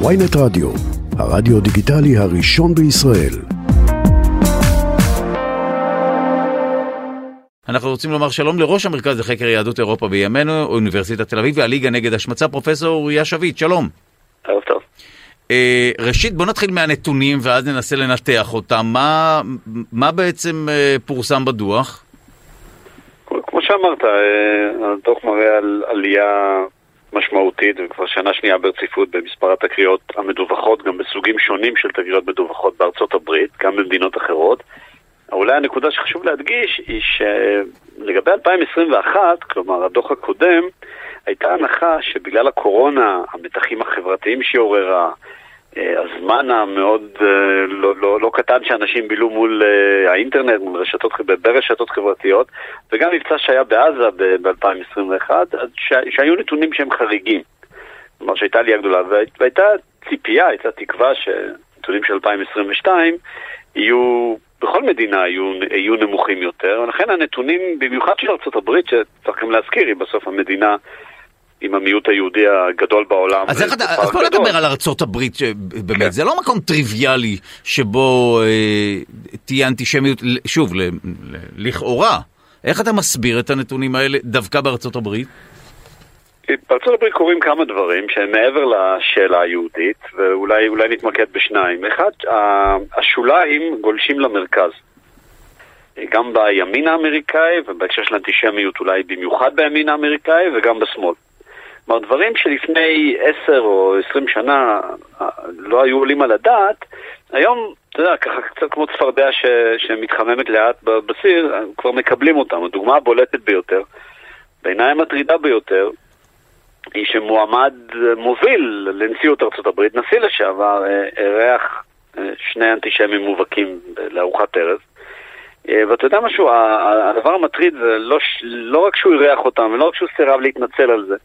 ויינט רדיו, הרדיו דיגיטלי הראשון בישראל. אנחנו רוצים לומר שלום לראש המרכז לחקר יהדות אירופה בימינו, אוניברסיטת תל אביב והליגה נגד השמצה, פרופסור אוריה שביט, שלום. ערב טוב. אה, ראשית, בוא נתחיל מהנתונים ואז ננסה לנתח אותם. מה, מה בעצם אה, פורסם בדוח? כמו שאמרת, אה, הדוח מראה על עלייה משמעותית, וכבר שנה שנייה ברציפות במספר התקריות המדווחות, גם בסוגים שונים של תקריות מדווחות בארצות הברית, גם במדינות אחרות. אולי הנקודה שחשוב להדגיש היא שלגבי 2021, כלומר הדוח הקודם, הייתה הנחה שבגלל הקורונה, המתחים החברתיים שהיא עוררה, הזמן המאוד אה, לא, לא, לא קטן שאנשים בילו מול אה, האינטרנט, מול רשתות, ברשתות חברתיות, וגם מבצע שהיה בעזה ב-2021, שהיו נתונים שהם חריגים. כלומר שהייתה עלייה גדולה, והייתה ציפייה, הייתה תקווה שנתונים של 2022 יהיו, בכל מדינה יהיו, יהיו נמוכים יותר, ולכן הנתונים, במיוחד של ארה"ב, שצריך גם להזכיר, היא בסוף המדינה עם המיעוט היהודי הגדול בעולם. אז אתה, אז בוא נדבר על ארצות הברית, שבאמת, כן. זה לא מקום טריוויאלי שבו אה, תהיה אנטישמיות, שוב, ל, ל, לכאורה. איך אתה מסביר את הנתונים האלה דווקא בארצות הברית? בארצות הברית קורים כמה דברים שהם מעבר לשאלה היהודית, ואולי נתמקד בשניים. אחד, השוליים גולשים למרכז. גם בימין האמריקאי, ובהקשר של אנטישמיות אולי במיוחד בימין האמריקאי, וגם בשמאל. כלומר, דברים שלפני עשר או עשרים שנה אה, לא היו עולים על הדעת, היום, אתה יודע, ככה קצת כמו צפרדע ש... שמתחממת לאט בסיר, כבר מקבלים אותם. הדוגמה הבולטת ביותר, בעיניי המטרידה ביותר, היא שמועמד מוביל לנשיאות ארצות הברית, נשיא לשעבר, אה, אירח אה, שני אנטישמים מובהקים לארוחת ערב. ואתה יודע משהו, הדבר המטריד זה לא, לא רק שהוא אירח אותם, ולא רק שהוא סירב להתנצל על זה,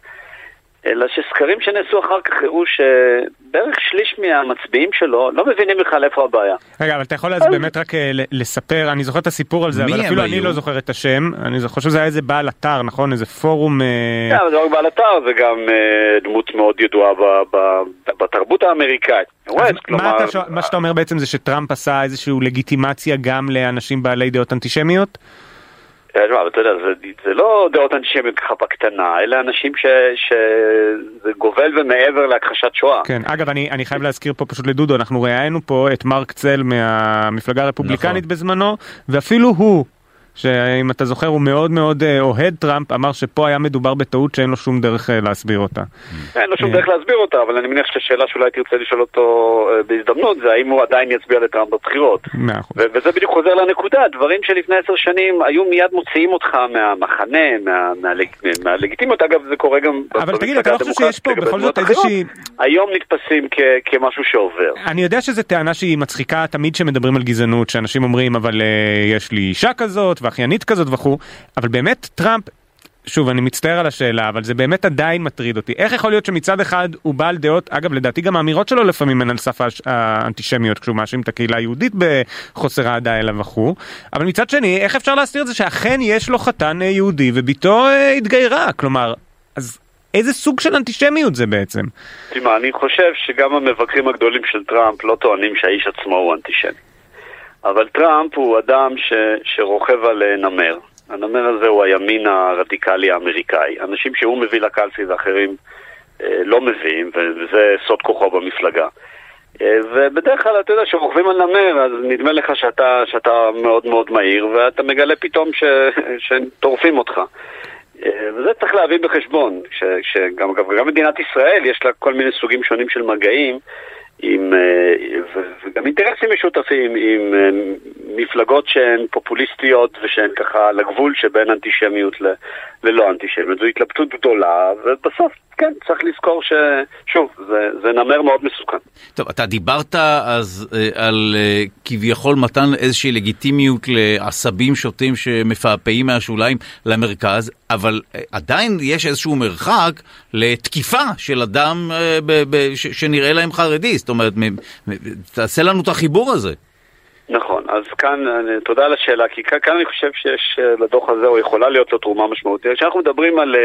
אלא שסקרים שנעשו אחר כך הראו שבערך שליש מהמצביעים שלו לא מבינים בכלל איפה הבעיה. רגע, אבל אתה יכול אז באמת רק אה, לספר, אני זוכר את הסיפור על זה, אבל אפילו אני לא זוכר את השם, אני חושב שזה היה איזה בעל אתר, נכון? איזה פורום... כן, זה לא רק בעל אתר, זה גם אה, דמות מאוד ידועה בתרבות האמריקאית. מה שאתה אומר בעצם זה שטראמפ עשה איזושהי לגיטימציה גם לאנשים בעלי דעות אנטישמיות? תשמע, אתה יודע, זה, זה לא דעות אנטישמיות ככה בקטנה, אלה אנשים שזה גובל ומעבר להכחשת שואה. כן, אגב, אני, אני חייב להזכיר פה פשוט לדודו, אנחנו ראיינו פה את מרק צל מהמפלגה הרפובליקנית נכון. בזמנו, ואפילו הוא שאם אתה זוכר הוא מאוד מאוד אה, אוהד טראמפ, אמר שפה היה מדובר בטעות שאין לו שום דרך אה, להסביר אותה. אין לו שום דרך להסביר אותה, אבל אני מניח שהשאלה שאולי תרצה לשאול אותו אה, בהזדמנות זה האם הוא עדיין יצביע לטראמפ בבחירות. וזה בדיוק חוזר לנקודה, דברים שלפני עשר שנים היו מיד מוציאים אותך מהמחנה, מהלגיטימיות, אגב זה קורה גם... אבל תגיד, אתה לא חושב שיש פה בכל זאת איזושהי... היום נתפסים כמשהו שעובר. אני יודע שזו טענה שהיא מצחיקה תמיד כשמדברים על גזענות, שאנשים אומרים אבל יש לי אישה כזאת, ואחיינית כזאת וכו', אבל באמת טראמפ, שוב אני מצטער על השאלה, אבל זה באמת עדיין מטריד אותי. איך יכול להיות שמצד אחד הוא בעל דעות, אגב לדעתי גם האמירות שלו לפעמים הן על סף האנטישמיות, כשהוא מאשים את הקהילה היהודית בחוסר אהדה אליו וכו', אבל מצד שני, איך אפשר להסתיר את זה שאכן יש לו חתן יהודי וביתו אה, התגיירה? כלומר, אז איזה סוג של אנטישמיות זה בעצם? תשמע, אני חושב שגם המבקרים הגדולים של טראמפ לא טוענים שהאיש עצמו הוא אנטישמי. אבל טראמפ הוא אדם ש, שרוכב על אה, נמר. הנמר הזה הוא הימין הרדיקלי האמריקאי. אנשים שהוא מביא לקלפי ואחרים אה, לא מביאים, וזה סוד כוחו במפלגה. אה, ובדרך כלל, אתה יודע, כשרוכבים על נמר, אז נדמה לך שאתה, שאתה מאוד מאוד מהיר, ואתה מגלה פתאום ש, שטורפים אותך. וזה צריך להביא בחשבון, שגם גם מדינת ישראל יש לה כל מיני סוגים שונים של מגעים. עם, אה, וגם אינטרסים משותפים עם אה, מפלגות שהן פופוליסטיות ושהן ככה לגבול שבין אנטישמיות ללא אנטישמיות. זו התלבטות גדולה, ובסוף, כן, צריך לזכור ששוב, זה, זה נמר מאוד מסוכן. טוב, אתה דיברת אז אה, על כביכול מתן איזושהי לגיטימיות לעשבים שוטים שמפעפעים מהשוליים למרכז, אבל עדיין יש איזשהו מרחק לתקיפה של אדם שנראה להם חרדי. זאת אומרת, תעשה לנו את החיבור הזה. נכון, אז כאן, תודה על השאלה, כי כאן, כאן אני חושב שיש לדוח הזה, או יכולה להיות לו תרומה משמעותית. כשאנחנו מדברים על uh,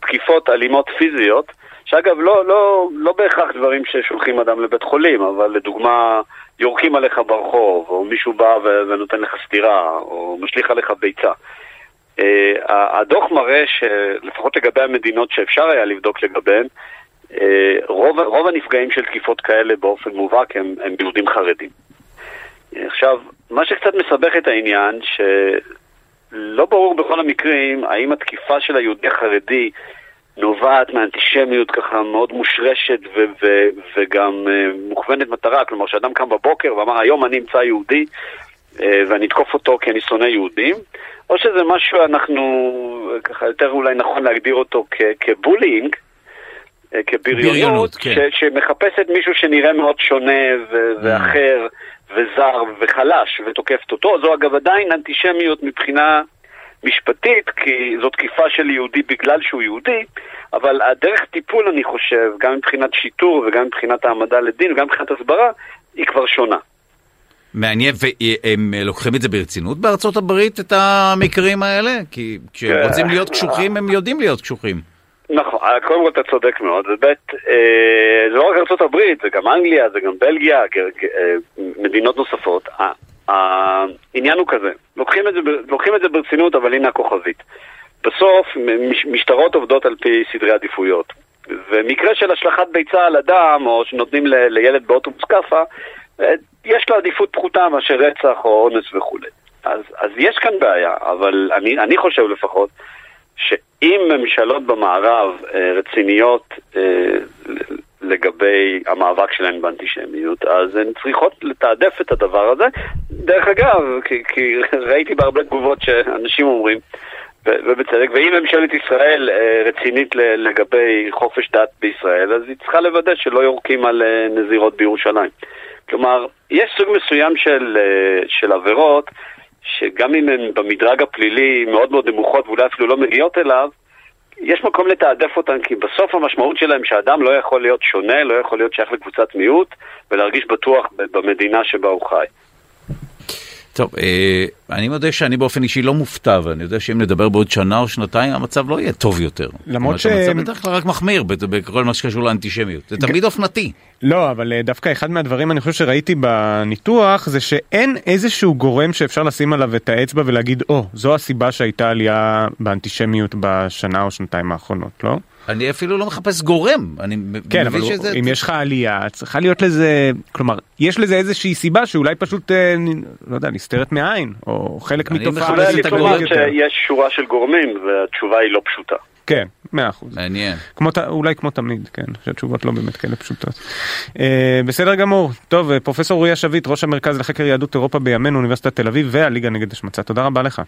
תקיפות אלימות פיזיות, שאגב, לא, לא, לא בהכרח דברים ששולחים אדם לבית חולים, אבל לדוגמה, יורקים עליך ברחוב, או מישהו בא ונותן לך סטירה, או משליך עליך ביצה. הדוח מראה שלפחות לגבי המדינות שאפשר היה לבדוק לגביהן, רוב, רוב הנפגעים של תקיפות כאלה באופן מובהק הם, הם יהודים חרדים. עכשיו, מה שקצת מסבך את העניין, שלא ברור בכל המקרים האם התקיפה של היהודי החרדי נובעת מאנטישמיות ככה מאוד מושרשת ו- ו- וגם uh, מוכוונת מטרה, כלומר שאדם קם בבוקר ואמר היום אני אמצא יהודי uh, ואני אתקוף אותו כי אני שונא יהודים, או שזה משהו אנחנו, ככה יותר אולי נכון להגדיר אותו כ- כבולינג, uh, כבריונות, בריונות, כן. ש- שמחפשת מישהו שנראה מאוד שונה ו- ואחר וזר וחלש ותוקפת אותו, זו אגב עדיין אנטישמיות מבחינה משפטית, כי זו תקיפה של יהודי בגלל שהוא יהודי, אבל הדרך טיפול, אני חושב, גם מבחינת שיטור וגם מבחינת העמדה לדין וגם מבחינת הסברה, היא כבר שונה. מעניין, והם לוקחים את זה ברצינות בארצות הברית, את המקרים האלה? כי כשהם רוצים להיות קשוחים, הם יודעים להיות קשוחים. נכון, קודם כל אתה צודק מאוד, וב' אה, זה לא רק הברית, זה גם אנגליה, זה גם בלגיה, אה, מדינות נוספות. העניין הוא כזה, לוקחים את, זה, לוקחים את זה ברצינות, אבל הנה הכוכבית. בסוף מש- משטרות עובדות על פי סדרי עדיפויות. ומקרה של השלכת ביצה על אדם, או שנותנים ל- לילד באוטובוס כאפה, אה, יש לו עדיפות פחותה מאשר רצח או אונס וכולי. אז, אז יש כאן בעיה, אבל אני, אני חושב לפחות, שאם ממשלות במערב אה, רציניות אה, לגבי המאבק שלהן באנטישמיות, אז הן צריכות לתעדף את הדבר הזה. דרך אגב, כי, כי ראיתי בהרבה תגובות שאנשים אומרים, ובצדק, ואם ממשלת ישראל אה, רצינית לגבי חופש דת בישראל, אז היא צריכה לוודא שלא יורקים על נזירות בירושלים. כלומר, יש סוג מסוים של, של עבירות, שגם אם הן במדרג הפלילי מאוד מאוד נמוכות ואולי אפילו לא מגיעות אליו, יש מקום לתעדף אותן, כי בסוף המשמעות שלהם שאדם לא יכול להיות שונה, לא יכול להיות שייך לקבוצת מיעוט, ולהרגיש בטוח במדינה שבה הוא חי. טוב, אה, אני מודה שאני באופן אישי לא מופתע, ואני יודע שאם נדבר בעוד שנה או שנתיים, המצב לא יהיה טוב יותר. למרות ש- המצב בדרך כלל רק מחמיר בכל מה שקשור לאנטישמיות. זה תמיד אופנתי. לא, אבל אה, דווקא אחד מהדברים אני חושב שראיתי בניתוח זה שאין איזשהו גורם שאפשר לשים עליו את האצבע ולהגיד, או, זו הסיבה שהייתה עלייה באנטישמיות בשנה או שנתיים האחרונות, לא? אני אפילו לא מחפש גורם. אני כן, מבין אבל שזה... אם יש לך עלייה, צריכה להיות לזה, כלומר, יש לזה איזושהי סיבה שאולי פשוט, אה, נ- לא יודע, נסתרת מהעין, או חלק אני מתופעה מחפש את הגורם יותר. שיש שורה של גורמים, והתשובה היא לא פשוטה. כן, מאה אחוז. מעניין. כמו, אולי כמו תמיד, כן, שהתשובות לא באמת כאלה פשוטות. אה, בסדר גמור. טוב, אה, פרופסור אוריה שביט, ראש המרכז לחקר יהדות אירופה בימינו, אוניברסיטת תל אביב והליגה נגד השמצה. תודה רבה לך.